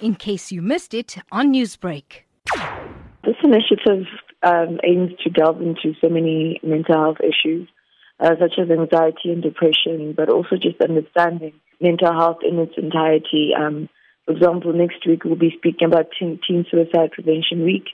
in case you missed it on Newsbreak. This initiative um, aims to delve into so many mental health issues, uh, such as anxiety and depression, but also just understanding mental health in its entirety. Um, for example, next week we'll be speaking about Teen, teen Suicide Prevention Week.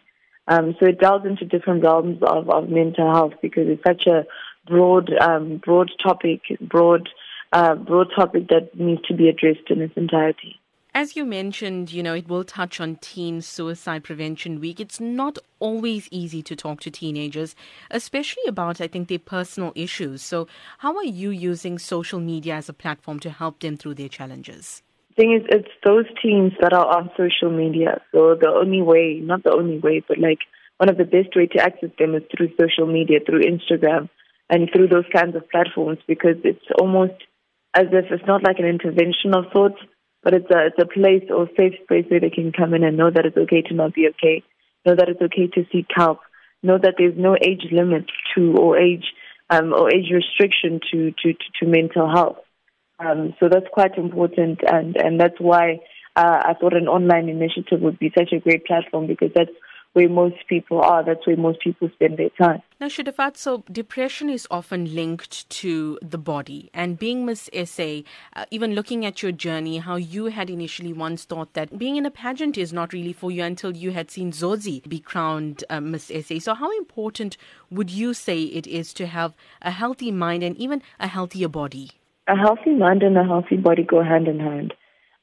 Um, so it delves into different realms of, of mental health because it's such a broad, um, broad topic, broad, uh, broad topic that needs to be addressed in its entirety. As you mentioned, you know, it will touch on Teen Suicide Prevention Week. It's not always easy to talk to teenagers, especially about, I think, their personal issues. So, how are you using social media as a platform to help them through their challenges? thing is, it's those teens that are on social media. So the only way, not the only way, but like one of the best way to access them is through social media, through Instagram, and through those kinds of platforms because it's almost as if it's not like an intervention of sorts, but it's a it's a place or safe space where they can come in and know that it's okay to not be okay, know that it's okay to seek help, know that there's no age limit to or age um, or age restriction to, to, to, to mental health. Um, so that's quite important, and, and that's why uh, I thought an online initiative would be such a great platform because that's where most people are. That's where most people spend their time. Now, Shudufhadzo, so depression is often linked to the body. And being Miss SA, uh, even looking at your journey, how you had initially once thought that being in a pageant is not really for you until you had seen Zozi be crowned uh, Miss SA. So, how important would you say it is to have a healthy mind and even a healthier body? a healthy mind and a healthy body go hand in hand.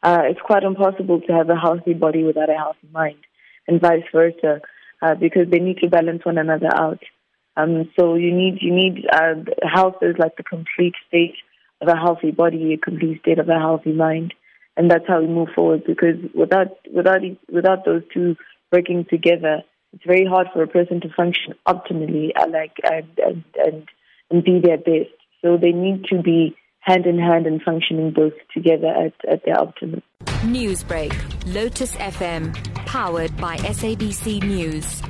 Uh, it's quite impossible to have a healthy body without a healthy mind, and vice versa, uh, because they need to balance one another out. Um, so you need you need uh, health is like the complete state of a healthy body, a complete state of a healthy mind, and that's how we move forward. Because without without without those two working together, it's very hard for a person to function optimally, uh, like and and and, and be their best. So they need to be hand in hand and functioning both together at, at their optimum. Newsbreak, Lotus FM, powered by SABC News.